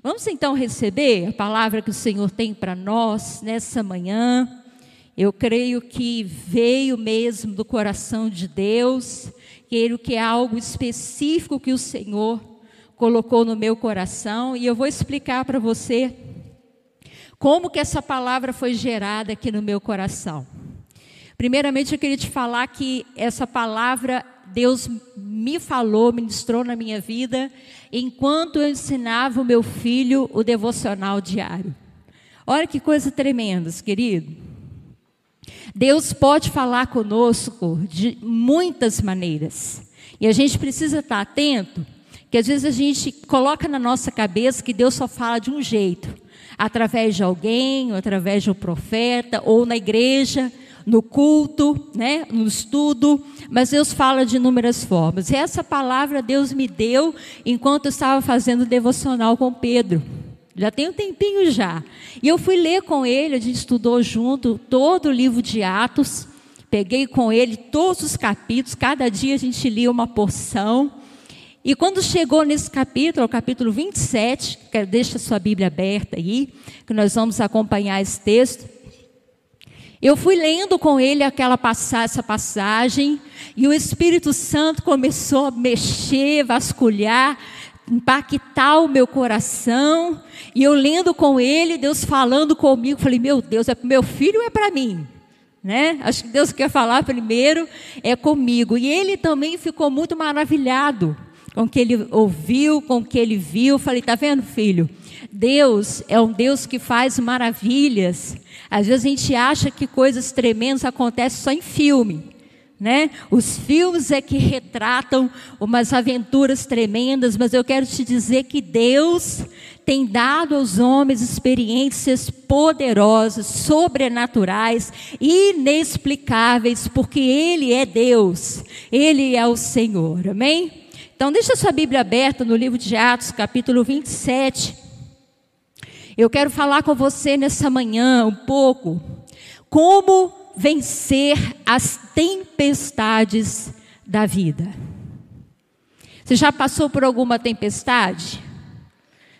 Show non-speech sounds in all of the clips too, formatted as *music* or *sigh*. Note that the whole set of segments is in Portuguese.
Vamos então receber a palavra que o Senhor tem para nós nessa manhã. Eu creio que veio mesmo do coração de Deus, creio que é algo específico que o Senhor colocou no meu coração e eu vou explicar para você como que essa palavra foi gerada aqui no meu coração. Primeiramente, eu queria te falar que essa palavra Deus me falou, ministrou na minha vida, enquanto eu ensinava o meu filho o devocional diário. Olha que coisa tremenda, querido. Deus pode falar conosco de muitas maneiras. E a gente precisa estar atento, que às vezes a gente coloca na nossa cabeça que Deus só fala de um jeito, através de alguém, ou através de um profeta, ou na igreja, no culto, né, no estudo, mas Deus fala de inúmeras formas. E essa palavra Deus me deu enquanto eu estava fazendo devocional com Pedro. Já tem um tempinho já. E eu fui ler com ele, a gente estudou junto todo o livro de Atos. Peguei com ele todos os capítulos, cada dia a gente lia uma porção. E quando chegou nesse capítulo, o capítulo 27, quero deixa sua Bíblia aberta aí, que nós vamos acompanhar esse texto. Eu fui lendo com ele aquela essa passagem e o Espírito Santo começou a mexer, vasculhar, impactar o meu coração. E eu lendo com ele, Deus falando comigo, falei: "Meu Deus, é para meu filho ou é para mim?" Né? Acho que Deus quer falar primeiro é comigo. E ele também ficou muito maravilhado com o que ele ouviu, com o que ele viu. Falei: "Tá vendo, filho? Deus é um Deus que faz maravilhas. Às vezes a gente acha que coisas tremendas acontecem só em filme. Né? Os filmes é que retratam umas aventuras tremendas, mas eu quero te dizer que Deus tem dado aos homens experiências poderosas, sobrenaturais, inexplicáveis, porque Ele é Deus, Ele é o Senhor, amém? Então, deixa sua Bíblia aberta no livro de Atos, capítulo 27. Eu quero falar com você nessa manhã um pouco como vencer as tempestades da vida. Você já passou por alguma tempestade?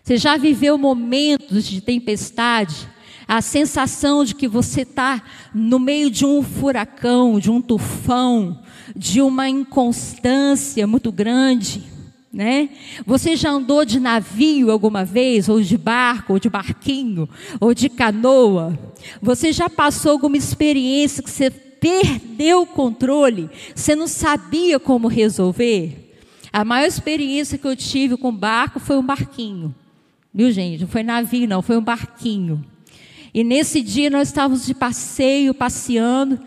Você já viveu momentos de tempestade? A sensação de que você está no meio de um furacão, de um tufão, de uma inconstância muito grande né? Você já andou de navio alguma vez, ou de barco, ou de barquinho, ou de canoa? Você já passou alguma experiência que você perdeu o controle, você não sabia como resolver? A maior experiência que eu tive com barco foi um barquinho. Viu, gente? Não foi navio, não, foi um barquinho. E nesse dia nós estávamos de passeio, passeando,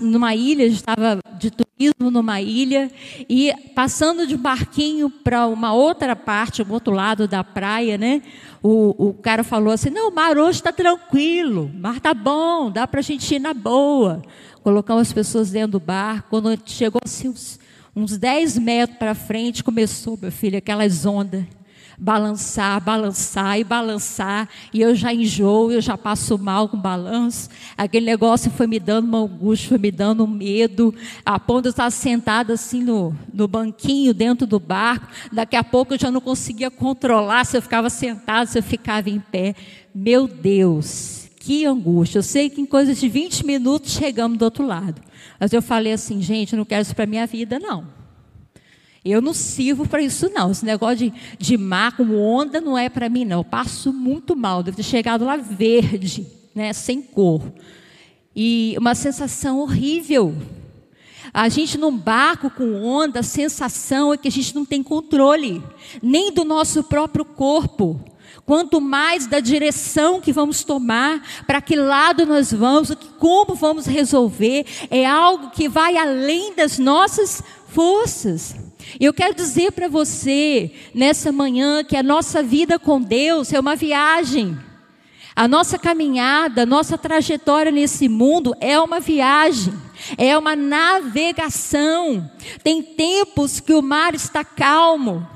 numa ilha, estava de turismo numa ilha, e passando de um barquinho para uma outra parte, o outro lado da praia, né? O, o cara falou assim: não, o mar hoje está tranquilo, o mar está bom, dá para a gente ir na boa. Colocamos as pessoas dentro do barco. Quando chegou assim, uns, uns 10 metros para frente, começou, meu filho, aquelas ondas balançar, balançar e balançar, e eu já enjoo, eu já passo mal com balanço. Aquele negócio foi me dando uma angústia, foi me dando um medo, a ponto de eu estar sentada assim no, no banquinho dentro do barco, daqui a pouco eu já não conseguia controlar se eu ficava sentada, se eu ficava em pé. Meu Deus, que angústia. Eu sei que em coisas de 20 minutos chegamos do outro lado. Mas eu falei assim, gente, eu não quero isso para minha vida, não. Eu não sirvo para isso, não. Esse negócio de, de mar com onda não é para mim, não. Eu passo muito mal. Devo ter chegado lá verde, né, sem cor. E uma sensação horrível. A gente num barco com onda, a sensação é que a gente não tem controle, nem do nosso próprio corpo. Quanto mais da direção que vamos tomar, para que lado nós vamos, como vamos resolver, é algo que vai além das nossas forças. E eu quero dizer para você, nessa manhã, que a nossa vida com Deus é uma viagem. A nossa caminhada, a nossa trajetória nesse mundo é uma viagem, é uma navegação. Tem tempos que o mar está calmo,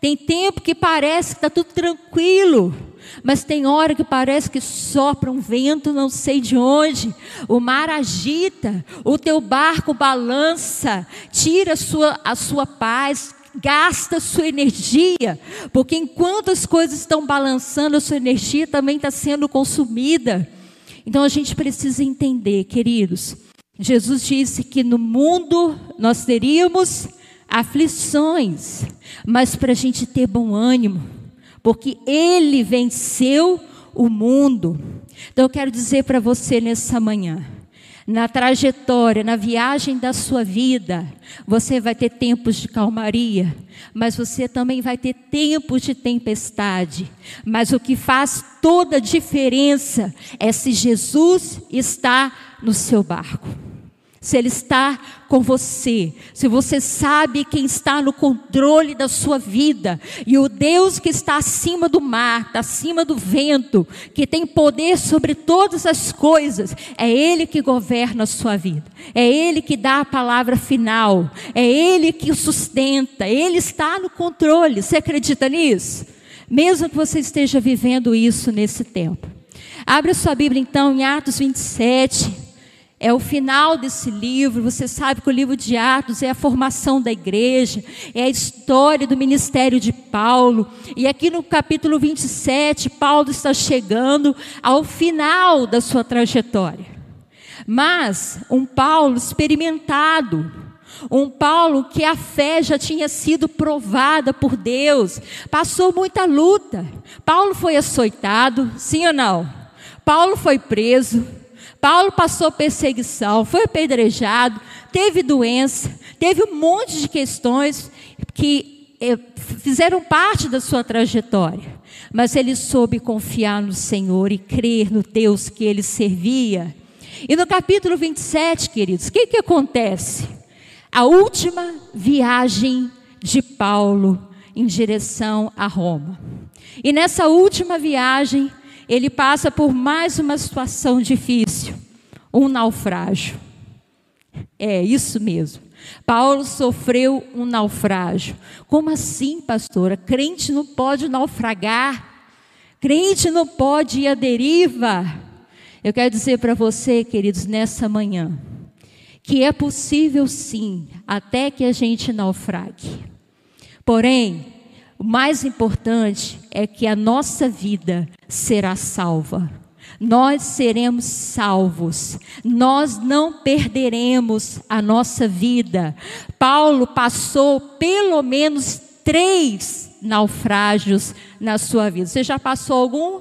tem tempo que parece que está tudo tranquilo. Mas tem hora que parece que sopra um vento, não sei de onde. O mar agita, o teu barco balança, tira a sua, a sua paz, gasta sua energia, porque enquanto as coisas estão balançando, a sua energia também está sendo consumida. Então a gente precisa entender, queridos. Jesus disse que no mundo nós teríamos aflições, mas para a gente ter bom ânimo, porque Ele venceu o mundo. Então eu quero dizer para você nessa manhã, na trajetória, na viagem da sua vida, você vai ter tempos de calmaria, mas você também vai ter tempos de tempestade. Mas o que faz toda a diferença é se Jesus está no seu barco se Ele está com você, se você sabe quem está no controle da sua vida, e o Deus que está acima do mar, está acima do vento, que tem poder sobre todas as coisas, é Ele que governa a sua vida, é Ele que dá a palavra final, é Ele que o sustenta, Ele está no controle. Você acredita nisso? Mesmo que você esteja vivendo isso nesse tempo. Abre sua Bíblia então em Atos 27 é o final desse livro. Você sabe que o livro de Atos é a formação da igreja, é a história do ministério de Paulo. E aqui no capítulo 27, Paulo está chegando ao final da sua trajetória. Mas um Paulo experimentado, um Paulo que a fé já tinha sido provada por Deus, passou muita luta. Paulo foi açoitado, sim ou não? Paulo foi preso. Paulo passou perseguição, foi apedrejado, teve doença, teve um monte de questões que eh, fizeram parte da sua trajetória. Mas ele soube confiar no Senhor e crer no Deus que ele servia. E no capítulo 27, queridos, o que, que acontece? A última viagem de Paulo em direção a Roma. E nessa última viagem, ele passa por mais uma situação difícil, um naufrágio. É isso mesmo. Paulo sofreu um naufrágio. Como assim, pastora? Crente não pode naufragar. Crente não pode ir à deriva. Eu quero dizer para você, queridos, nessa manhã, que é possível sim, até que a gente naufrague. Porém, o mais importante é que a nossa vida será salva. Nós seremos salvos, nós não perderemos a nossa vida. Paulo passou pelo menos três naufrágios na sua vida. Você já passou algum?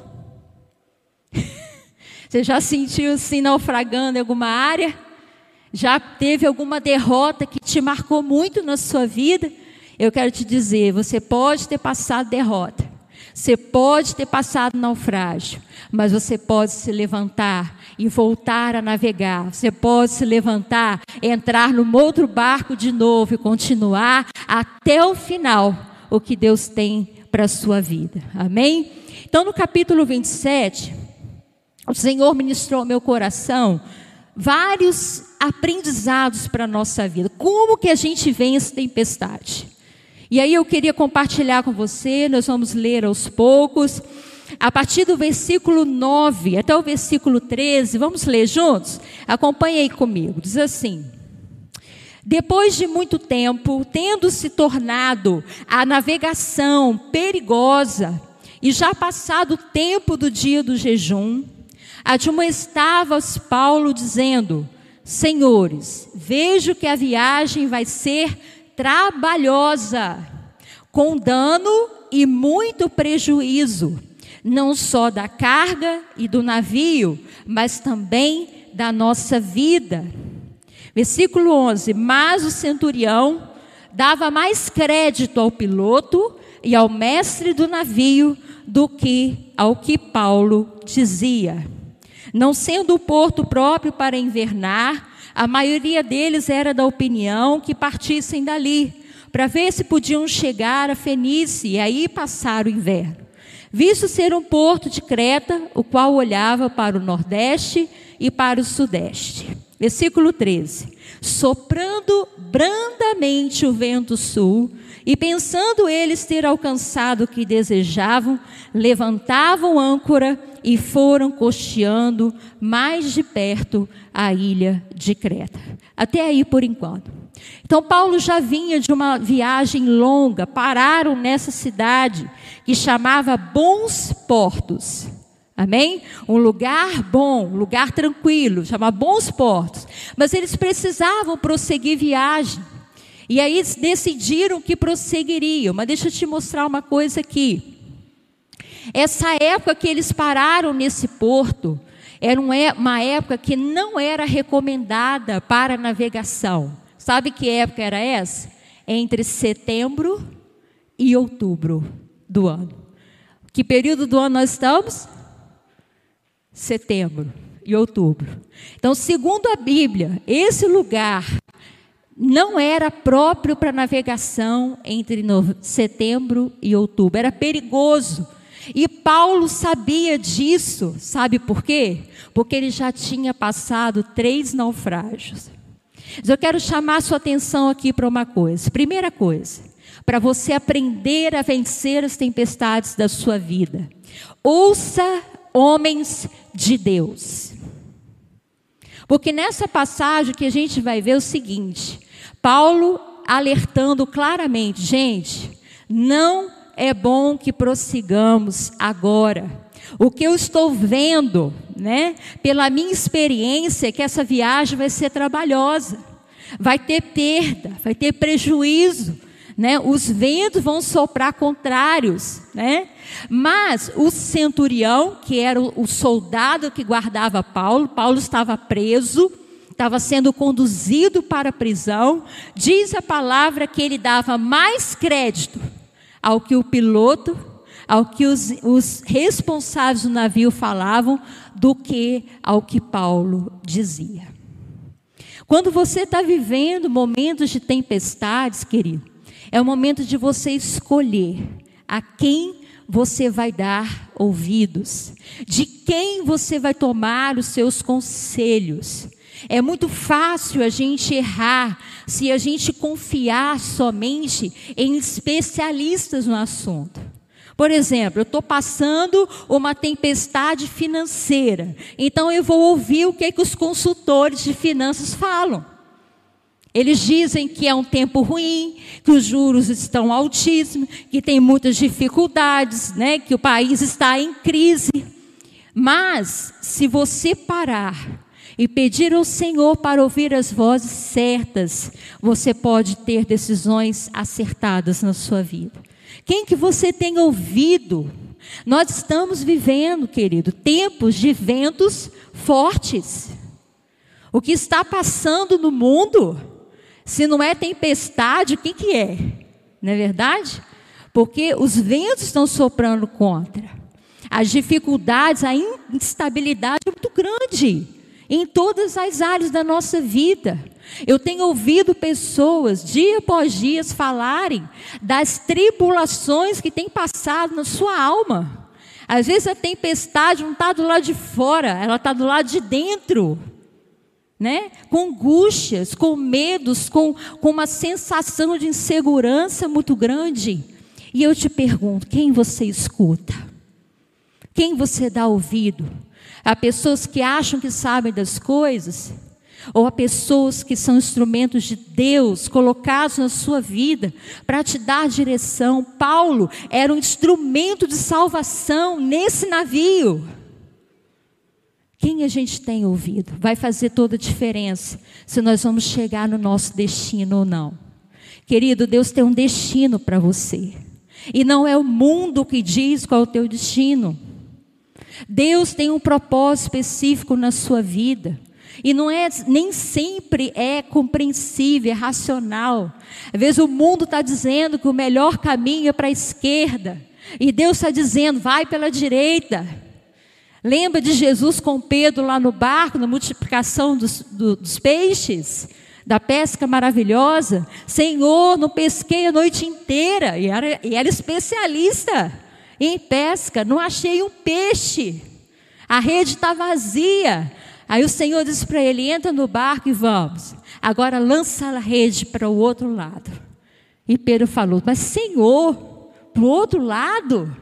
*laughs* Você já sentiu se naufragando em alguma área? Já teve alguma derrota que te marcou muito na sua vida? Eu quero te dizer, você pode ter passado derrota, você pode ter passado naufrágio, mas você pode se levantar e voltar a navegar. Você pode se levantar, entrar num outro barco de novo e continuar até o final o que Deus tem para a sua vida. Amém? Então, no capítulo 27, o Senhor ministrou ao meu coração vários aprendizados para a nossa vida. Como que a gente vence tempestade? E aí eu queria compartilhar com você, nós vamos ler aos poucos, a partir do versículo 9 até o versículo 13, vamos ler juntos? Acompanhe aí comigo, diz assim. Depois de muito tempo, tendo se tornado a navegação perigosa, e já passado o tempo do dia do jejum, admoestava Paulo dizendo: Senhores, vejo que a viagem vai ser trabalhosa, com dano e muito prejuízo, não só da carga e do navio, mas também da nossa vida. Versículo 11: Mas o centurião dava mais crédito ao piloto e ao mestre do navio do que ao que Paulo dizia. Não sendo o porto próprio para invernar, a maioria deles era da opinião que partissem dali, para ver se podiam chegar a Fenícia e aí passar o inverno. Visto ser um porto de Creta, o qual olhava para o nordeste e para o sudeste. Versículo 13: Soprando brandamente o vento sul, E pensando eles ter alcançado o que desejavam, levantavam âncora e foram costeando mais de perto a ilha de Creta. Até aí por enquanto. Então Paulo já vinha de uma viagem longa, pararam nessa cidade que chamava Bons Portos. Amém? Um lugar bom, um lugar tranquilo, chama Bons Portos. Mas eles precisavam prosseguir viagem. E aí decidiram que prosseguiriam. Mas deixa eu te mostrar uma coisa aqui. Essa época que eles pararam nesse porto, era uma época que não era recomendada para navegação. Sabe que época era essa? Entre setembro e outubro do ano. Que período do ano nós estamos? Setembro e outubro. Então, segundo a Bíblia, esse lugar não era próprio para navegação entre setembro e outubro, era perigoso. E Paulo sabia disso, sabe por quê? Porque ele já tinha passado três naufrágios. Mas eu quero chamar sua atenção aqui para uma coisa. Primeira coisa, para você aprender a vencer as tempestades da sua vida. Ouça homens de Deus. Porque nessa passagem que a gente vai ver o seguinte: Paulo alertando claramente, gente, não é bom que prossigamos agora. O que eu estou vendo, né, pela minha experiência, é que essa viagem vai ser trabalhosa, vai ter perda, vai ter prejuízo, né? Os ventos vão soprar contrários, né? Mas o centurião, que era o soldado que guardava Paulo, Paulo estava preso, estava sendo conduzido para a prisão, diz a palavra que ele dava mais crédito ao que o piloto, ao que os, os responsáveis do navio falavam, do que ao que Paulo dizia. Quando você está vivendo momentos de tempestades, querido, é o momento de você escolher a quem você vai dar ouvidos, de quem você vai tomar os seus conselhos. É muito fácil a gente errar se a gente confiar somente em especialistas no assunto. Por exemplo, eu estou passando uma tempestade financeira, então eu vou ouvir o que, que os consultores de finanças falam. Eles dizem que é um tempo ruim, que os juros estão altíssimos, que tem muitas dificuldades, né, que o país está em crise. Mas, se você parar e pedir ao Senhor para ouvir as vozes certas, você pode ter decisões acertadas na sua vida. Quem que você tem ouvido? Nós estamos vivendo, querido, tempos de ventos fortes. O que está passando no mundo se não é tempestade, o que, que é? Não é verdade? Porque os ventos estão soprando contra. As dificuldades, a instabilidade é muito grande em todas as áreas da nossa vida. Eu tenho ouvido pessoas, dia após dia, falarem das tribulações que têm passado na sua alma. Às vezes a tempestade não está do lado de fora, ela está do lado de dentro né? com angústias, com medos, com, com uma sensação de insegurança muito grande. E eu te pergunto: quem você escuta? Quem você dá ouvido? Há pessoas que acham que sabem das coisas? Ou há pessoas que são instrumentos de Deus colocados na sua vida para te dar direção? Paulo era um instrumento de salvação nesse navio. Quem a gente tem ouvido vai fazer toda a diferença se nós vamos chegar no nosso destino ou não. Querido, Deus tem um destino para você. E não é o mundo que diz qual é o teu destino. Deus tem um propósito específico na sua vida. E não é, nem sempre é compreensível, é racional. Às vezes o mundo está dizendo que o melhor caminho é para a esquerda. E Deus está dizendo, vai pela direita. Lembra de Jesus com Pedro lá no barco, na multiplicação dos, do, dos peixes? Da pesca maravilhosa? Senhor, não pesquei a noite inteira. E era, e era especialista em pesca. Não achei um peixe. A rede está vazia. Aí o Senhor disse para ele: entra no barco e vamos. Agora lança a rede para o outro lado. E Pedro falou: Mas Senhor, para o outro lado.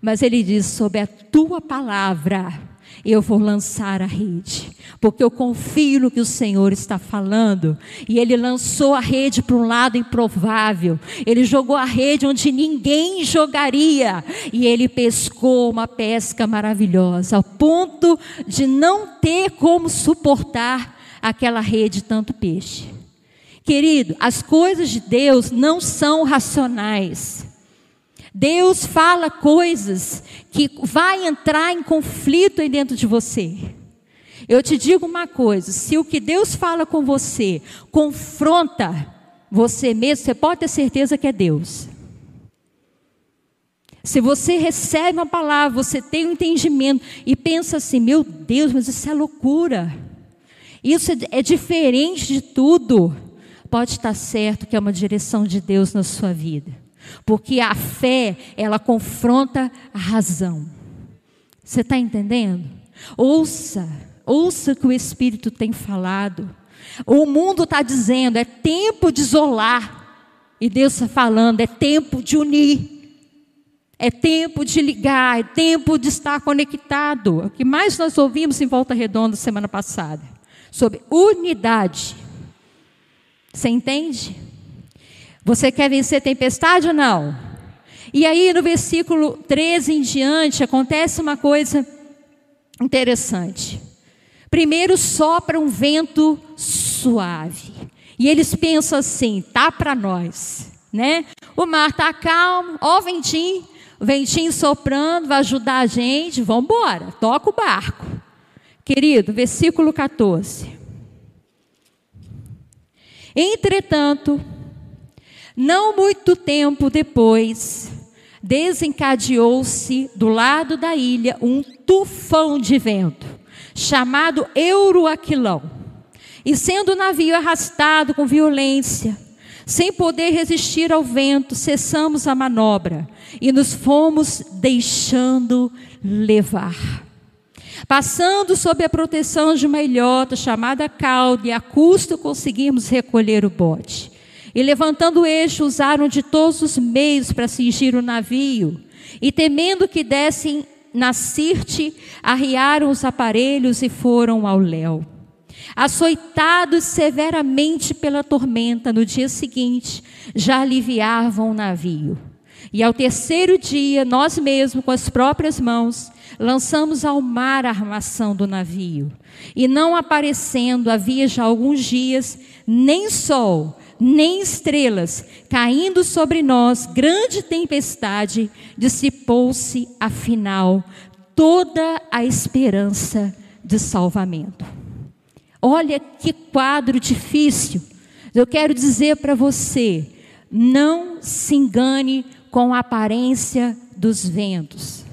Mas ele diz: Sob a tua palavra eu vou lançar a rede, porque eu confio no que o Senhor está falando. E ele lançou a rede para um lado improvável, ele jogou a rede onde ninguém jogaria, e ele pescou uma pesca maravilhosa, ao ponto de não ter como suportar aquela rede tanto peixe. Querido, as coisas de Deus não são racionais. Deus fala coisas que vai entrar em conflito aí dentro de você. Eu te digo uma coisa: se o que Deus fala com você confronta você mesmo, você pode ter certeza que é Deus. Se você recebe uma palavra, você tem um entendimento e pensa assim: meu Deus, mas isso é loucura. Isso é, é diferente de tudo. Pode estar certo que é uma direção de Deus na sua vida. Porque a fé, ela confronta a razão. Você está entendendo? Ouça, ouça o que o Espírito tem falado. O mundo está dizendo, é tempo de isolar. E Deus está falando, é tempo de unir. É tempo de ligar, é tempo de estar conectado. O que mais nós ouvimos em Volta Redonda semana passada? Sobre unidade. Você entende? Você quer vencer tempestade ou não? E aí no versículo 13 em diante acontece uma coisa interessante. Primeiro sopra um vento suave. E eles pensam assim, tá para nós, né? O mar tá calmo, ó o ventinho, o ventinho soprando, vai ajudar a gente, vamos embora, toca o barco. Querido, versículo 14. Entretanto, não muito tempo depois, desencadeou-se do lado da ilha um tufão de vento, chamado Euroaquilão. E sendo o navio arrastado com violência, sem poder resistir ao vento, cessamos a manobra e nos fomos deixando levar. Passando sob a proteção de uma ilhota chamada Calde, a custo conseguimos recolher o bote. E levantando o eixo, usaram de todos os meios para cingir o navio. E temendo que dessem na Sirte, arriaram os aparelhos e foram ao léu. Açoitados severamente pela tormenta, no dia seguinte, já aliviavam o navio. E ao terceiro dia, nós mesmos, com as próprias mãos, lançamos ao mar a armação do navio. E não aparecendo, havia já alguns dias, nem sol, nem estrelas, caindo sobre nós, grande tempestade, dissipou-se afinal toda a esperança de salvamento. Olha que quadro difícil. Eu quero dizer para você, não se engane com a aparência dos ventos.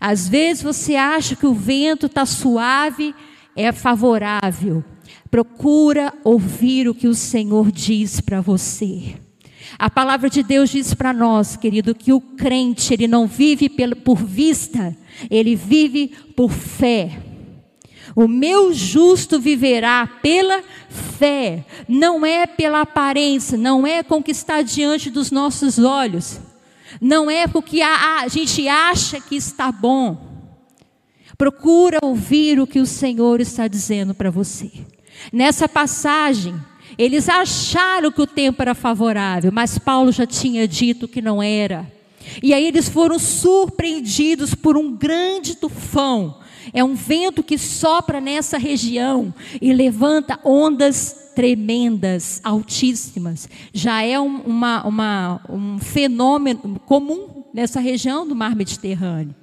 Às vezes você acha que o vento está suave, é favorável. Procura ouvir o que o Senhor diz para você. A palavra de Deus diz para nós, querido, que o crente, ele não vive por vista, ele vive por fé. O meu justo viverá pela fé, não é pela aparência, não é com o que está diante dos nossos olhos, não é porque a, a gente acha que está bom. Procura ouvir o que o Senhor está dizendo para você. Nessa passagem, eles acharam que o tempo era favorável, mas Paulo já tinha dito que não era. E aí eles foram surpreendidos por um grande tufão. É um vento que sopra nessa região e levanta ondas tremendas, altíssimas. Já é um, uma, uma, um fenômeno comum nessa região do mar Mediterrâneo.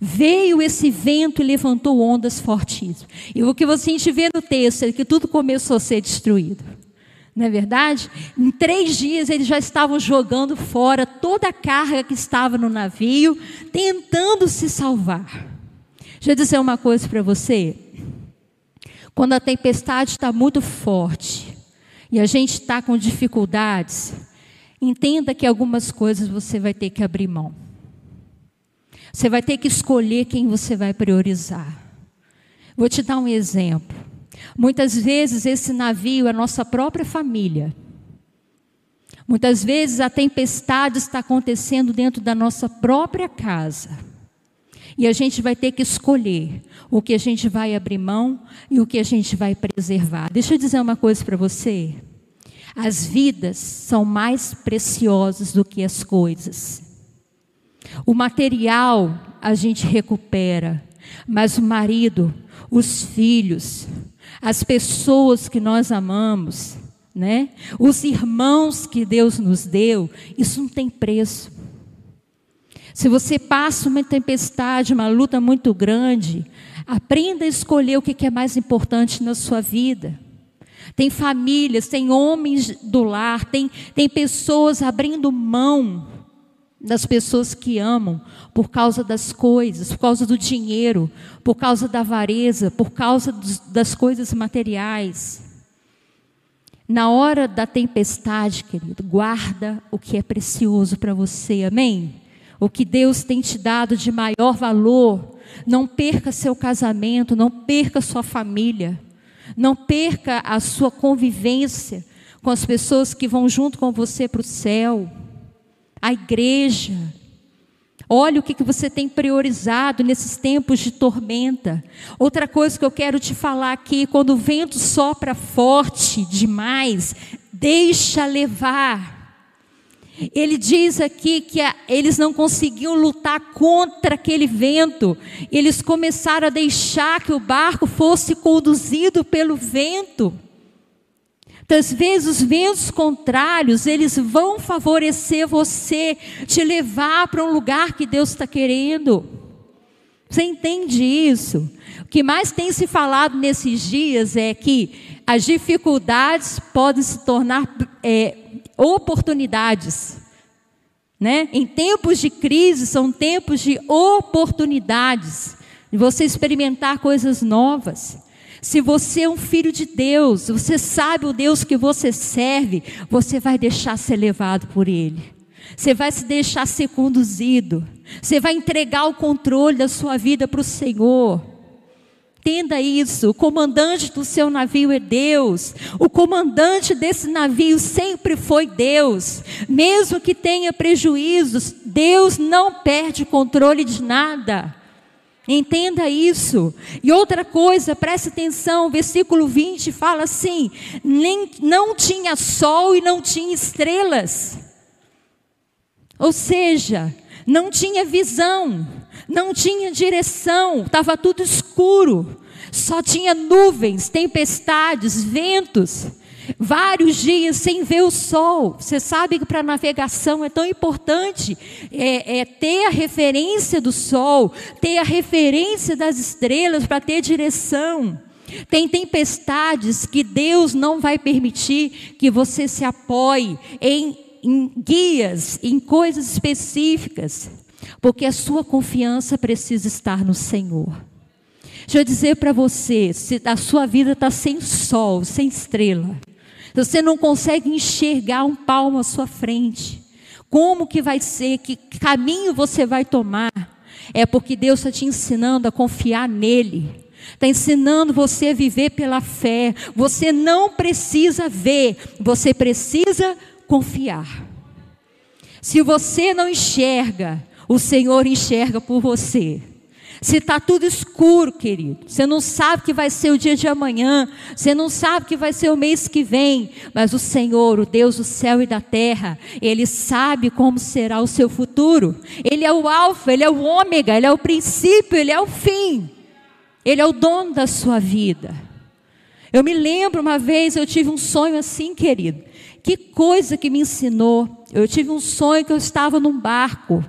Veio esse vento e levantou ondas fortíssimas. E o que a gente vê no texto é que tudo começou a ser destruído. Não é verdade? Em três dias eles já estavam jogando fora toda a carga que estava no navio, tentando se salvar. Deixa eu dizer uma coisa para você. Quando a tempestade está muito forte e a gente está com dificuldades, entenda que algumas coisas você vai ter que abrir mão. Você vai ter que escolher quem você vai priorizar. Vou te dar um exemplo. Muitas vezes esse navio é a nossa própria família. Muitas vezes a tempestade está acontecendo dentro da nossa própria casa. E a gente vai ter que escolher o que a gente vai abrir mão e o que a gente vai preservar. Deixa eu dizer uma coisa para você. As vidas são mais preciosas do que as coisas. O material a gente recupera, mas o marido, os filhos, as pessoas que nós amamos, né? Os irmãos que Deus nos deu, isso não tem preço. Se você passa uma tempestade, uma luta muito grande, aprenda a escolher o que é mais importante na sua vida. Tem famílias, tem homens do lar, tem, tem pessoas abrindo mão das pessoas que amam por causa das coisas, por causa do dinheiro, por causa da avareza, por causa dos, das coisas materiais. Na hora da tempestade, querido, guarda o que é precioso para você, amém? O que Deus tem te dado de maior valor. Não perca seu casamento, não perca sua família, não perca a sua convivência com as pessoas que vão junto com você para o céu, a igreja, Olha o que, você tem priorizado nesses tempos de tormenta. Outra coisa que eu quero te falar aqui: quando o vento sopra forte demais, deixa levar. Ele diz aqui que eles não conseguiam lutar contra aquele vento, eles começaram a deixar que o barco fosse conduzido pelo vento. Muitas vezes os ventos contrários, eles vão favorecer você, te levar para um lugar que Deus está querendo. Você entende isso? O que mais tem se falado nesses dias é que as dificuldades podem se tornar é, oportunidades. Né? Em tempos de crise, são tempos de oportunidades, de você experimentar coisas novas. Se você é um filho de Deus, você sabe o Deus que você serve, você vai deixar ser levado por Ele. Você vai se deixar ser conduzido. Você vai entregar o controle da sua vida para o Senhor. Entenda isso, o comandante do seu navio é Deus. O comandante desse navio sempre foi Deus. Mesmo que tenha prejuízos, Deus não perde controle de nada. Entenda isso. E outra coisa, preste atenção, versículo 20 fala assim: nem, não tinha sol e não tinha estrelas. Ou seja, não tinha visão, não tinha direção, estava tudo escuro, só tinha nuvens, tempestades, ventos vários dias sem ver o sol. Você sabe que para navegação é tão importante é, é, ter a referência do sol, ter a referência das estrelas para ter direção. Tem tempestades que Deus não vai permitir que você se apoie em, em guias, em coisas específicas, porque a sua confiança precisa estar no Senhor. Deixa eu dizer para você: se a sua vida está sem sol, sem estrela, você não consegue enxergar um palmo à sua frente. Como que vai ser? Que caminho você vai tomar? É porque Deus está te ensinando a confiar nele. Está ensinando você a viver pela fé. Você não precisa ver, você precisa confiar. Se você não enxerga, o Senhor enxerga por você. Se está tudo escuro, querido, você não sabe que vai ser o dia de amanhã, você não sabe que vai ser o mês que vem, mas o Senhor, o Deus do céu e da terra, Ele sabe como será o seu futuro. Ele é o Alfa, Ele é o Ômega, Ele é o princípio, Ele é o fim. Ele é o dono da sua vida. Eu me lembro uma vez, eu tive um sonho assim, querido. Que coisa que me ensinou. Eu tive um sonho que eu estava num barco.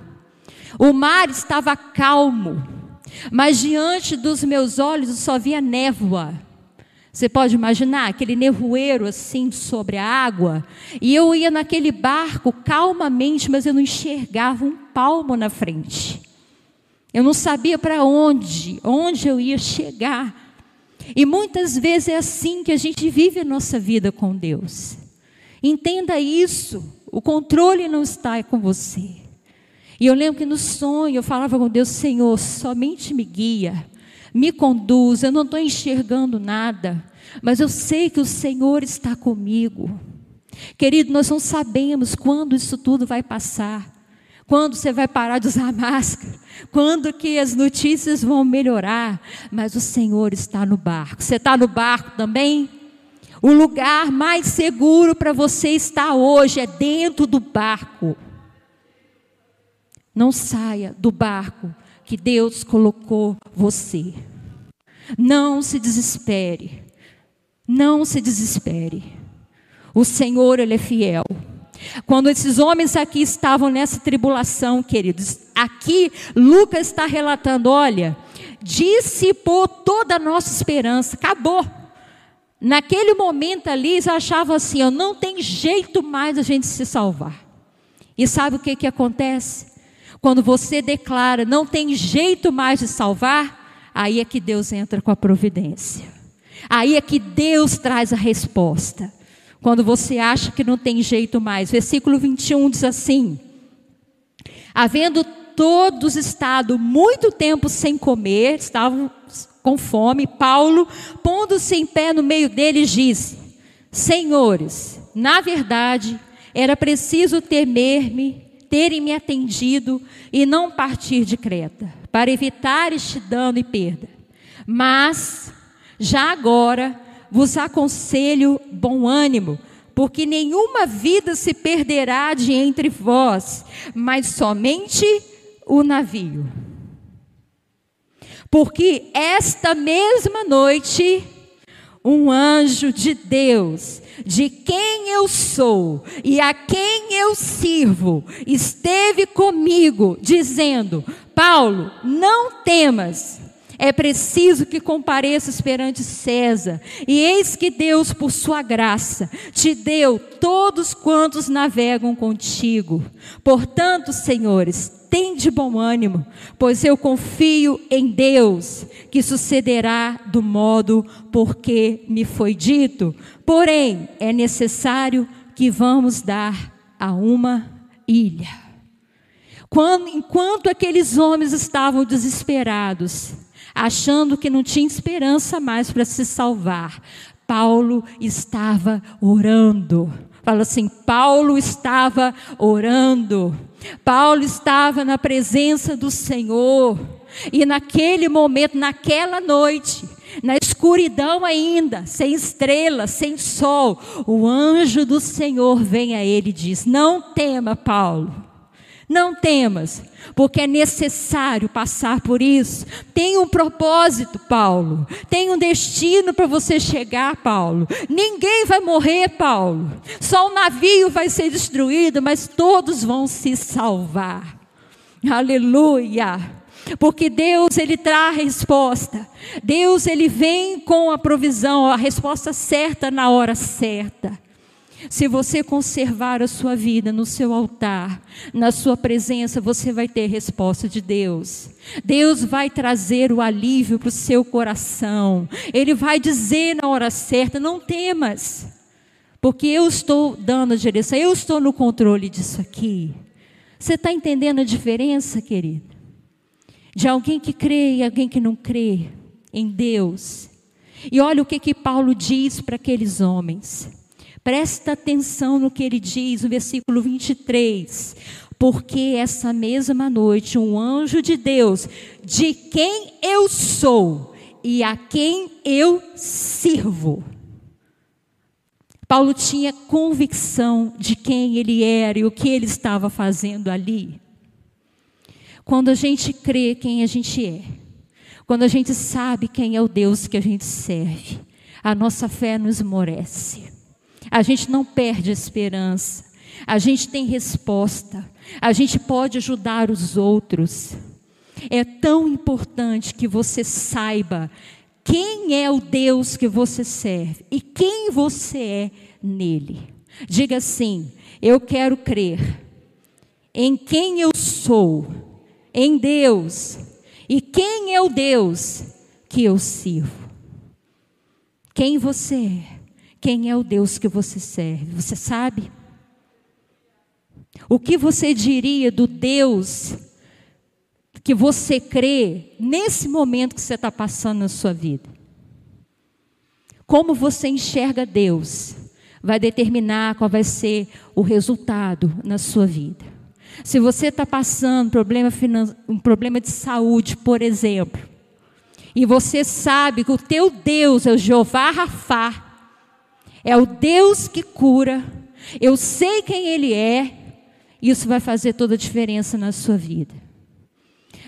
O mar estava calmo. Mas diante dos meus olhos só via névoa. Você pode imaginar aquele nevoeiro assim sobre a água? E eu ia naquele barco calmamente, mas eu não enxergava um palmo na frente. Eu não sabia para onde, onde eu ia chegar. E muitas vezes é assim que a gente vive a nossa vida com Deus. Entenda isso, o controle não está com você. E eu lembro que no sonho eu falava com Deus: Senhor, somente me guia, me conduz. Eu não estou enxergando nada, mas eu sei que o Senhor está comigo. Querido, nós não sabemos quando isso tudo vai passar. Quando você vai parar de usar *laughs* máscara? Quando que as notícias vão melhorar? Mas o Senhor está no barco. Você está no barco também? O lugar mais seguro para você estar hoje é dentro do barco. Não saia do barco que Deus colocou você. Não se desespere. Não se desespere. O Senhor, Ele é fiel. Quando esses homens aqui estavam nessa tribulação, queridos, aqui Lucas está relatando: olha, dissipou toda a nossa esperança, acabou. Naquele momento ali, eles achavam assim: ó, não tem jeito mais a gente se salvar. E sabe o que, que acontece? Quando você declara, não tem jeito mais de salvar, aí é que Deus entra com a providência. Aí é que Deus traz a resposta. Quando você acha que não tem jeito mais. Versículo 21 diz assim: Havendo todos estado muito tempo sem comer, estavam com fome, Paulo, pondo-se em pé no meio deles, disse: Senhores, na verdade, era preciso temer-me, terem me atendido e não partir de Creta, para evitar este dano e perda. Mas, já agora, vos aconselho bom ânimo, porque nenhuma vida se perderá de entre vós, mas somente o navio. Porque esta mesma noite, um anjo de Deus, de quem eu sou e a quem eu sirvo, esteve comigo, dizendo: Paulo, não temas é preciso que compareças perante César. E eis que Deus, por sua graça, te deu todos quantos navegam contigo. Portanto, senhores, tem de bom ânimo, pois eu confio em Deus, que sucederá do modo porque me foi dito. Porém, é necessário que vamos dar a uma ilha. Quando, enquanto aqueles homens estavam desesperados, achando que não tinha esperança mais para se salvar. Paulo estava orando. Fala assim: Paulo estava orando. Paulo estava na presença do Senhor. E naquele momento, naquela noite, na escuridão ainda, sem estrela, sem sol, o anjo do Senhor vem a ele e diz: Não tema, Paulo. Não temas, porque é necessário passar por isso. Tem um propósito, Paulo. Tem um destino para você chegar, Paulo. Ninguém vai morrer, Paulo. Só o navio vai ser destruído, mas todos vão se salvar. Aleluia. Porque Deus ele traz a resposta. Deus ele vem com a provisão, a resposta certa na hora certa. Se você conservar a sua vida no seu altar, na sua presença, você vai ter resposta de Deus. Deus vai trazer o alívio para o seu coração. Ele vai dizer na hora certa: não temas, porque eu estou dando a direção, eu estou no controle disso aqui. Você está entendendo a diferença, querido? De alguém que crê e alguém que não crê em Deus. E olha o que, que Paulo diz para aqueles homens. Presta atenção no que ele diz no versículo 23. Porque essa mesma noite um anjo de Deus, de quem eu sou e a quem eu sirvo. Paulo tinha convicção de quem ele era e o que ele estava fazendo ali. Quando a gente crê quem a gente é, quando a gente sabe quem é o Deus que a gente serve, a nossa fé nos esmorece a gente não perde a esperança, a gente tem resposta, a gente pode ajudar os outros. É tão importante que você saiba quem é o Deus que você serve e quem você é nele. Diga assim: eu quero crer em quem eu sou, em Deus, e quem é o Deus que eu sirvo. Quem você é? Quem é o Deus que você serve? Você sabe? O que você diria do Deus que você crê nesse momento que você está passando na sua vida? Como você enxerga Deus? vai determinar qual vai ser o resultado na sua vida. Se você está passando problema um problema de saúde, por exemplo, e você sabe que o teu Deus é o Jeová Rafá, é o Deus que cura, eu sei quem Ele é, isso vai fazer toda a diferença na sua vida.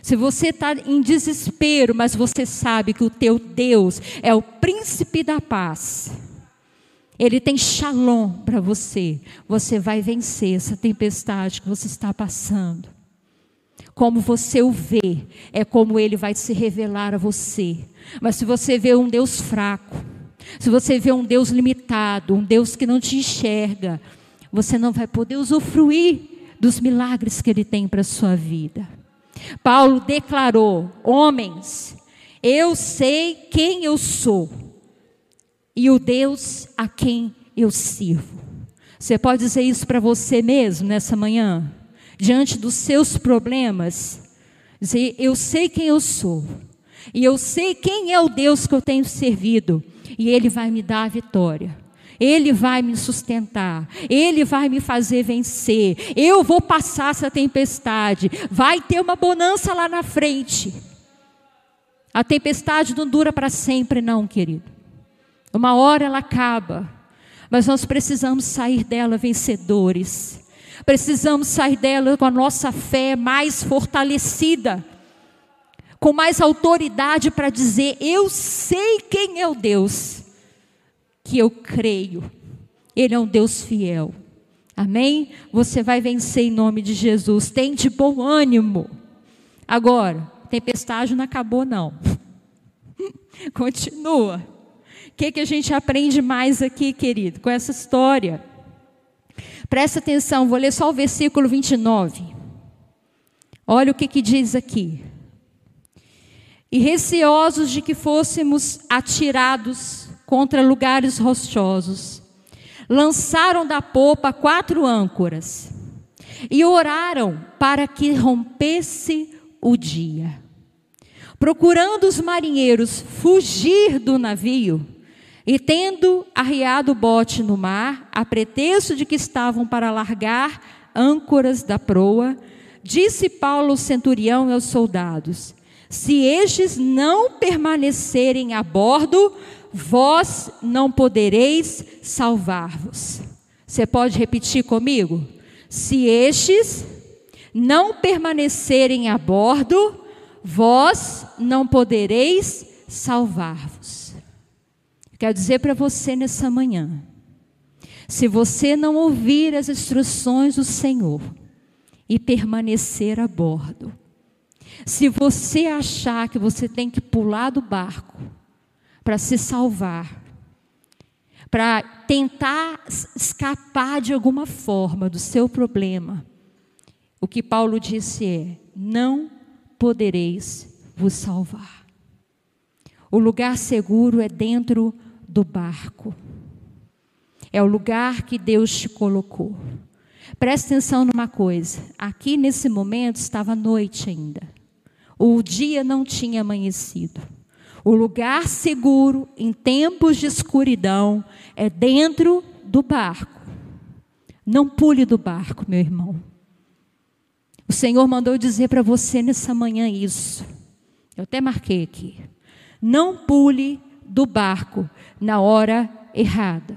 Se você está em desespero, mas você sabe que o teu Deus é o príncipe da paz, Ele tem shalom para você, você vai vencer essa tempestade que você está passando. Como você o vê, é como ele vai se revelar a você. Mas se você vê um Deus fraco, se você vê um Deus limitado, um Deus que não te enxerga, você não vai poder usufruir dos milagres que ele tem para a sua vida. Paulo declarou: Homens, eu sei quem eu sou e o Deus a quem eu sirvo. Você pode dizer isso para você mesmo nessa manhã? diante dos seus problemas, dizer: Eu sei quem eu sou, e eu sei quem é o Deus que eu tenho servido, e Ele vai me dar a vitória. Ele vai me sustentar, Ele vai me fazer vencer. Eu vou passar essa tempestade. Vai ter uma bonança lá na frente. A tempestade não dura para sempre, não, querido. Uma hora ela acaba, mas nós precisamos sair dela vencedores. Precisamos sair dela com a nossa fé mais fortalecida, com mais autoridade para dizer: Eu sei quem é o Deus que eu creio. Ele é um Deus fiel. Amém? Você vai vencer em nome de Jesus. Tem de bom ânimo. Agora, tempestade não acabou, não. *laughs* Continua. O que, que a gente aprende mais aqui, querido, com essa história? Presta atenção, vou ler só o versículo 29. Olha o que, que diz aqui. E receosos de que fôssemos atirados contra lugares rochosos, lançaram da popa quatro âncoras e oraram para que rompesse o dia. Procurando os marinheiros fugir do navio, e tendo arriado o bote no mar, a pretexto de que estavam para largar âncoras da proa, disse Paulo centurião e aos soldados: Se estes não permanecerem a bordo, vós não podereis salvar-vos. Você pode repetir comigo? Se estes não permanecerem a bordo, vós não podereis salvar-vos. Quero dizer para você nessa manhã: se você não ouvir as instruções do Senhor e permanecer a bordo, se você achar que você tem que pular do barco para se salvar, para tentar escapar de alguma forma do seu problema, o que Paulo disse é: não podereis vos salvar. O lugar seguro é dentro do barco. É o lugar que Deus te colocou. Preste atenção numa coisa: aqui nesse momento estava noite ainda. O dia não tinha amanhecido. O lugar seguro em tempos de escuridão é dentro do barco. Não pule do barco, meu irmão. O Senhor mandou dizer para você nessa manhã isso. Eu até marquei aqui. Não pule do barco na hora errada.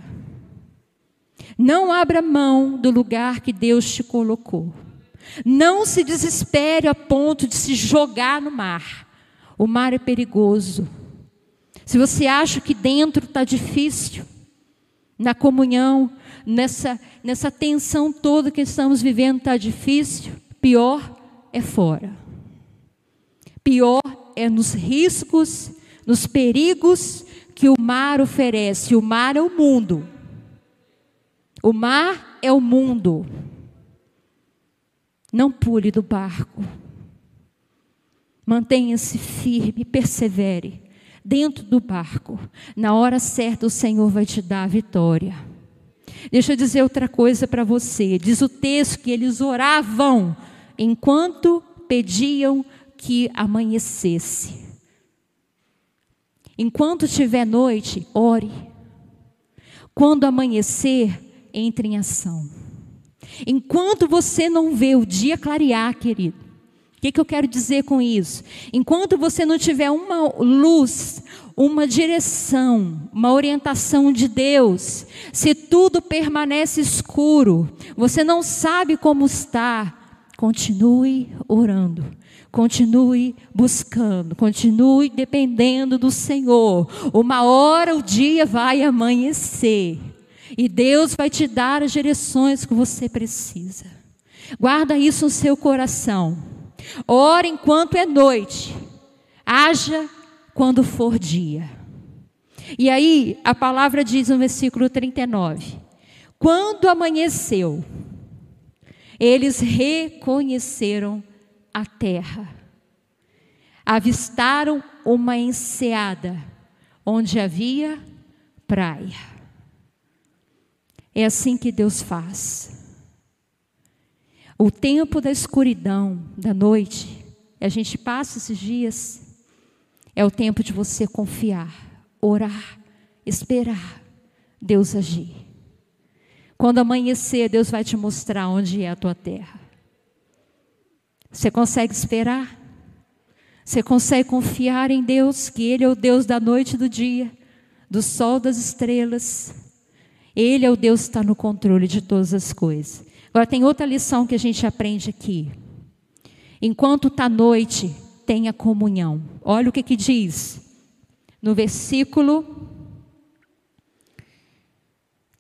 Não abra mão do lugar que Deus te colocou. Não se desespere a ponto de se jogar no mar. O mar é perigoso. Se você acha que dentro está difícil, na comunhão, nessa, nessa tensão toda que estamos vivendo está difícil, pior é fora. Pior é nos riscos, nos perigos que o mar oferece. O mar é o mundo. O mar é o mundo. Não pule do barco. Mantenha-se firme, persevere dentro do barco. Na hora certa, o Senhor vai te dar a vitória. Deixa eu dizer outra coisa para você. Diz o texto que eles oravam enquanto pediam que amanhecesse. Enquanto tiver noite, ore. quando amanhecer, entre em ação. Enquanto você não vê o dia clarear, querido, o que, que eu quero dizer com isso? Enquanto você não tiver uma luz, uma direção, uma orientação de Deus, se tudo permanece escuro, você não sabe como está, continue orando, continue buscando, continue dependendo do Senhor. Uma hora o dia vai amanhecer. E Deus vai te dar as direções que você precisa. Guarda isso no seu coração. Ore enquanto é noite. Haja quando for dia. E aí, a palavra diz no versículo 39: Quando amanheceu, eles reconheceram a terra. Avistaram uma enseada onde havia praia. É assim que Deus faz. O tempo da escuridão, da noite, a gente passa esses dias, é o tempo de você confiar, orar, esperar Deus agir. Quando amanhecer, Deus vai te mostrar onde é a tua terra. Você consegue esperar? Você consegue confiar em Deus, que Ele é o Deus da noite e do dia, do sol, das estrelas, ele é o Deus que está no controle de todas as coisas. Agora tem outra lição que a gente aprende aqui. Enquanto está noite, tenha comunhão. Olha o que, que diz no versículo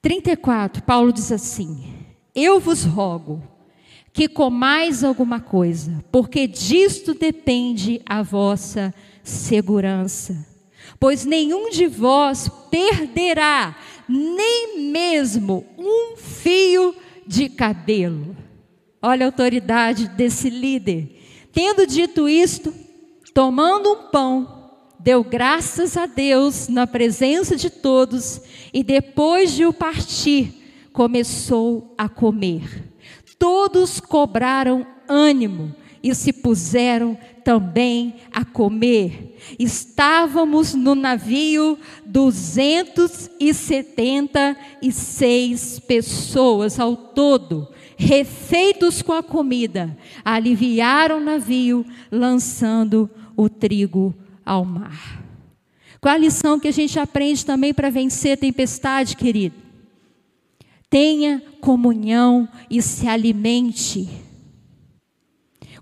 34. Paulo diz assim: Eu vos rogo que comais alguma coisa, porque disto depende a vossa segurança. Pois nenhum de vós perderá nem mesmo um fio de cabelo. Olha a autoridade desse líder. Tendo dito isto, tomando um pão, deu graças a Deus na presença de todos e depois de o partir, começou a comer. Todos cobraram ânimo e se puseram também a comer. Estávamos no navio 276 pessoas ao todo, refeitos com a comida, aliviaram o navio, lançando o trigo ao mar. Qual a lição que a gente aprende também para vencer a tempestade, querido? Tenha comunhão e se alimente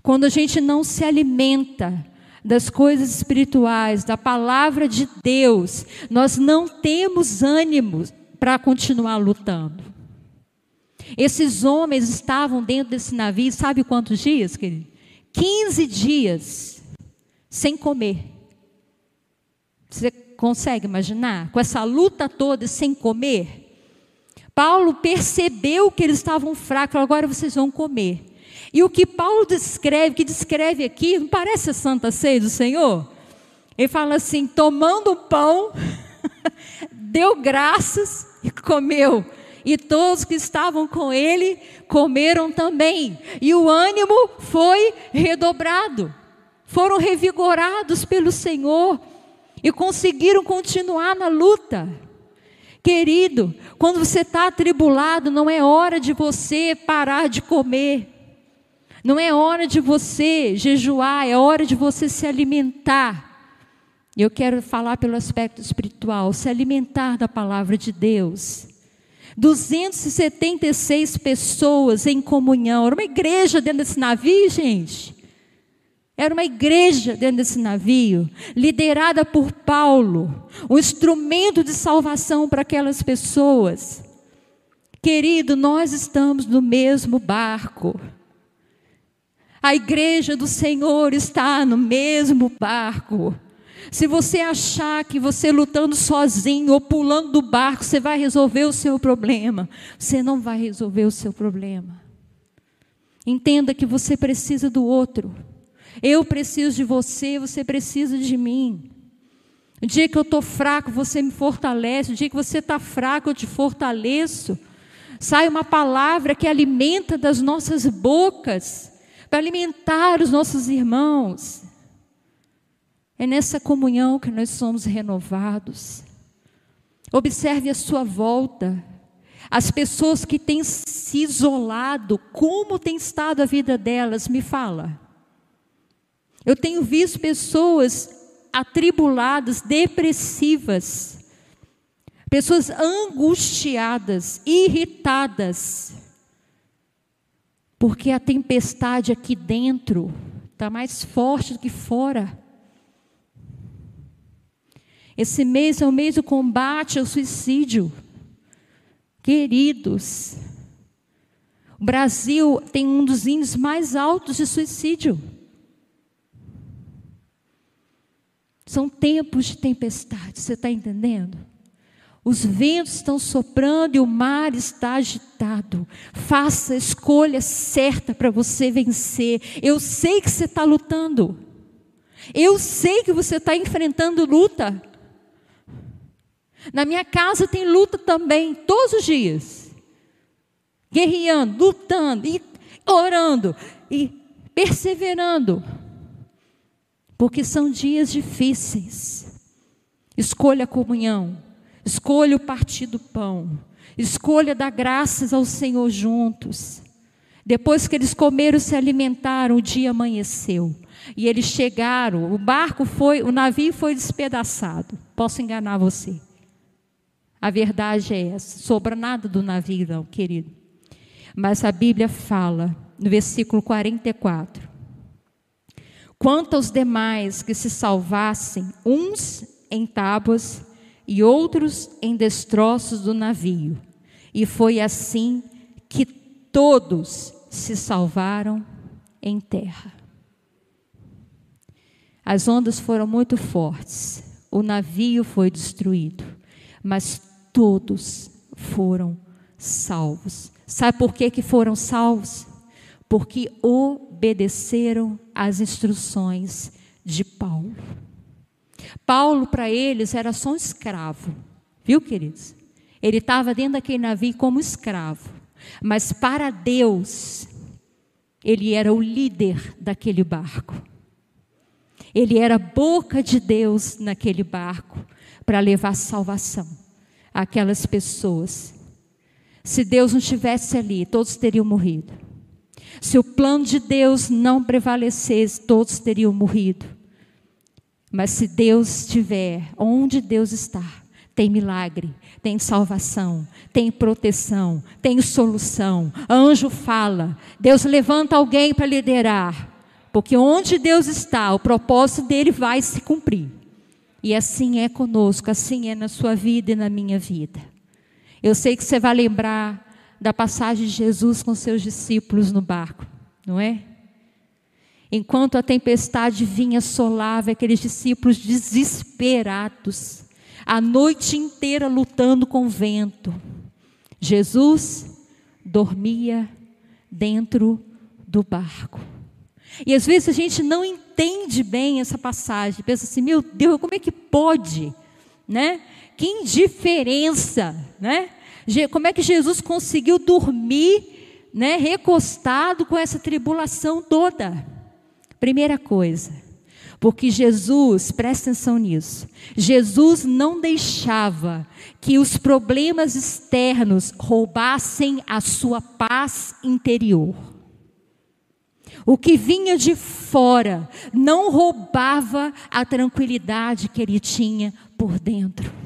quando a gente não se alimenta das coisas espirituais, da palavra de Deus, nós não temos ânimo para continuar lutando. Esses homens estavam dentro desse navio, sabe quantos dias, querido? 15 dias sem comer. Você consegue imaginar? Com essa luta toda sem comer? Paulo percebeu que eles estavam fracos, agora vocês vão comer. E o que Paulo descreve, que descreve aqui, não parece a santa ceia do Senhor? Ele fala assim: tomando o pão, *laughs* deu graças e comeu. E todos que estavam com ele comeram também. E o ânimo foi redobrado. Foram revigorados pelo Senhor e conseguiram continuar na luta. Querido, quando você está atribulado, não é hora de você parar de comer. Não é hora de você jejuar, é hora de você se alimentar. Eu quero falar pelo aspecto espiritual, se alimentar da palavra de Deus. 276 pessoas em comunhão. Era uma igreja dentro desse navio, gente. Era uma igreja dentro desse navio, liderada por Paulo, um instrumento de salvação para aquelas pessoas. Querido, nós estamos no mesmo barco. A igreja do Senhor está no mesmo barco. Se você achar que você lutando sozinho ou pulando do barco, você vai resolver o seu problema, você não vai resolver o seu problema. Entenda que você precisa do outro. Eu preciso de você, você precisa de mim. O dia que eu estou fraco, você me fortalece. O dia que você está fraco, eu te fortaleço. Sai uma palavra que alimenta das nossas bocas para alimentar os nossos irmãos. É nessa comunhão que nós somos renovados. Observe a sua volta. As pessoas que têm se isolado, como tem estado a vida delas? Me fala. Eu tenho visto pessoas atribuladas, depressivas, pessoas angustiadas, irritadas, porque a tempestade aqui dentro está mais forte do que fora. Esse mês é o mês do combate ao suicídio. Queridos, o Brasil tem um dos índices mais altos de suicídio. São tempos de tempestade, você está entendendo? Os ventos estão soprando e o mar está agitado. Faça a escolha certa para você vencer. Eu sei que você está lutando. Eu sei que você está enfrentando luta. Na minha casa tem luta também, todos os dias. Guerreando, lutando, e orando, e perseverando. Porque são dias difíceis. Escolha a comunhão, escolha o partir do pão, escolha dar graças ao Senhor juntos. Depois que eles comeram, se alimentaram, o dia amanheceu. E eles chegaram, o barco foi, o navio foi despedaçado. Posso enganar você? A verdade é essa. Sobra nada do navio, não, querido. Mas a Bíblia fala, no versículo 44. Quanto aos demais que se salvassem, uns em tábuas e outros em destroços do navio. E foi assim que todos se salvaram em terra. As ondas foram muito fortes, o navio foi destruído, mas todos foram salvos. Sabe por que, que foram salvos? Porque obedeceram às instruções de Paulo. Paulo, para eles, era só um escravo, viu, queridos? Ele estava dentro daquele navio como escravo, mas para Deus, ele era o líder daquele barco. Ele era a boca de Deus naquele barco para levar salvação aquelas pessoas. Se Deus não estivesse ali, todos teriam morrido. Se o plano de Deus não prevalecesse, todos teriam morrido. Mas se Deus estiver onde Deus está, tem milagre, tem salvação, tem proteção, tem solução. Anjo fala, Deus levanta alguém para liderar, porque onde Deus está, o propósito dele vai se cumprir. E assim é conosco, assim é na sua vida e na minha vida. Eu sei que você vai lembrar da passagem de Jesus com seus discípulos no barco, não é? Enquanto a tempestade vinha solava aqueles discípulos desesperados, a noite inteira lutando com o vento. Jesus dormia dentro do barco. E às vezes a gente não entende bem essa passagem, pensa assim, meu Deus, como é que pode, né? Que indiferença, né? Como é que Jesus conseguiu dormir, né, recostado com essa tribulação toda? Primeira coisa, porque Jesus, presta atenção nisso, Jesus não deixava que os problemas externos roubassem a sua paz interior. O que vinha de fora não roubava a tranquilidade que ele tinha por dentro.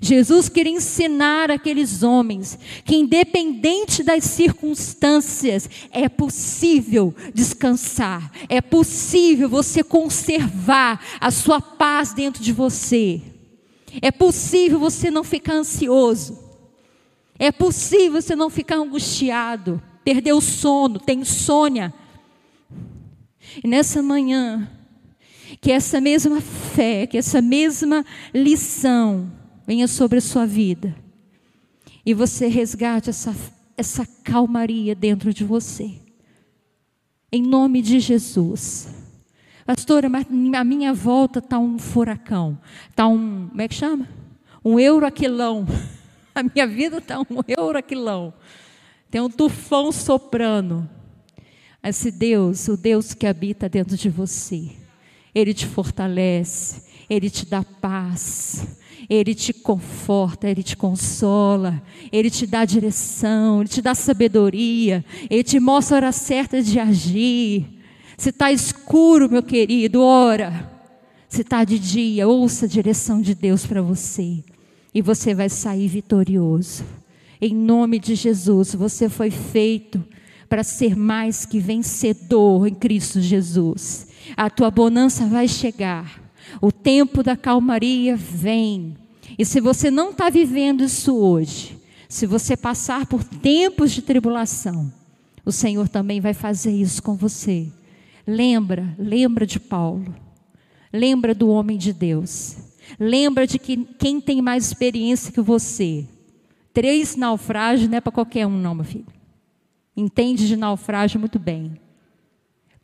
Jesus queria ensinar aqueles homens que, independente das circunstâncias, é possível descansar, é possível você conservar a sua paz dentro de você, é possível você não ficar ansioso, é possível você não ficar angustiado perdeu o sono, tem insônia. E nessa manhã, que essa mesma fé, que essa mesma lição venha sobre a sua vida. E você resgate essa, essa calmaria dentro de você. Em nome de Jesus. Pastora, mas a minha volta está um furacão. Está um, como é que chama? Um euroquilão. *laughs* A minha vida está um euroquilão tem um tufão soprando. Esse Deus, o Deus que habita dentro de você, Ele te fortalece, Ele te dá paz. Ele te conforta, Ele te consola, Ele te dá direção, Ele te dá sabedoria, Ele te mostra a hora certa de agir. Se está escuro, meu querido, ora. Se está de dia, ouça a direção de Deus para você. E você vai sair vitorioso. Em nome de Jesus, você foi feito para ser mais que vencedor em Cristo Jesus. A tua bonança vai chegar. O tempo da calmaria vem. E se você não está vivendo isso hoje, se você passar por tempos de tribulação, o Senhor também vai fazer isso com você. Lembra, lembra de Paulo. Lembra do homem de Deus. Lembra de que quem tem mais experiência que você. Três naufrágios não é para qualquer um, não, meu filho. Entende de naufrágio muito bem.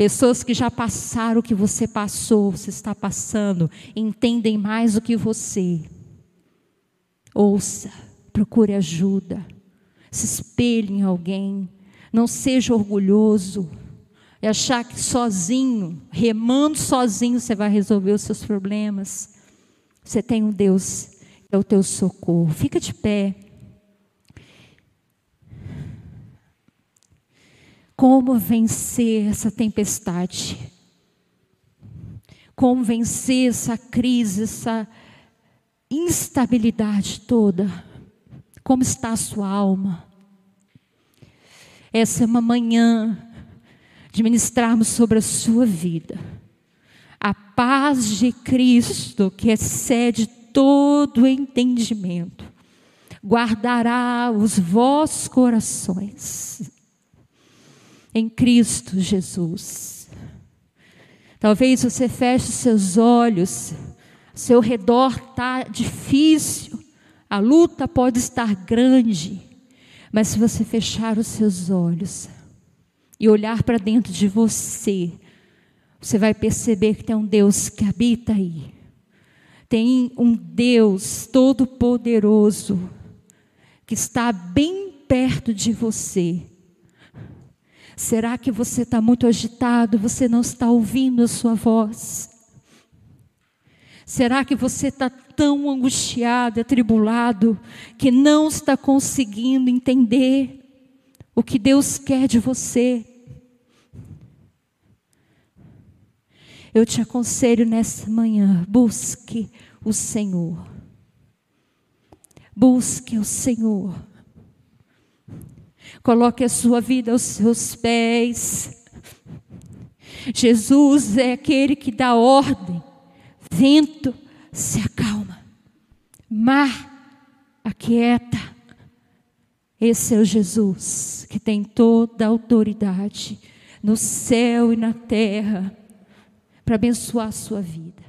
Pessoas que já passaram o que você passou, você está passando, entendem mais do que você. Ouça, procure ajuda, se espelhe em alguém, não seja orgulhoso e achar que sozinho, remando sozinho, você vai resolver os seus problemas. Você tem um Deus que é o teu socorro. Fica de pé. Como vencer essa tempestade? Como vencer essa crise, essa instabilidade toda? Como está a sua alma? Essa é uma manhã de ministrarmos sobre a sua vida. A paz de Cristo, que excede todo entendimento, guardará os vossos corações em Cristo Jesus. Talvez você feche seus olhos, seu redor está difícil, a luta pode estar grande, mas se você fechar os seus olhos e olhar para dentro de você, você vai perceber que tem um Deus que habita aí. Tem um Deus todo-poderoso que está bem perto de você Será que você está muito agitado, você não está ouvindo a sua voz? Será que você está tão angustiado, atribulado, que não está conseguindo entender o que Deus quer de você? Eu te aconselho nessa manhã, busque o Senhor. Busque o Senhor. Coloque a sua vida aos seus pés. Jesus é aquele que dá ordem. Vento se acalma. Mar aquieta. Esse é o Jesus que tem toda a autoridade no céu e na terra para abençoar a sua vida.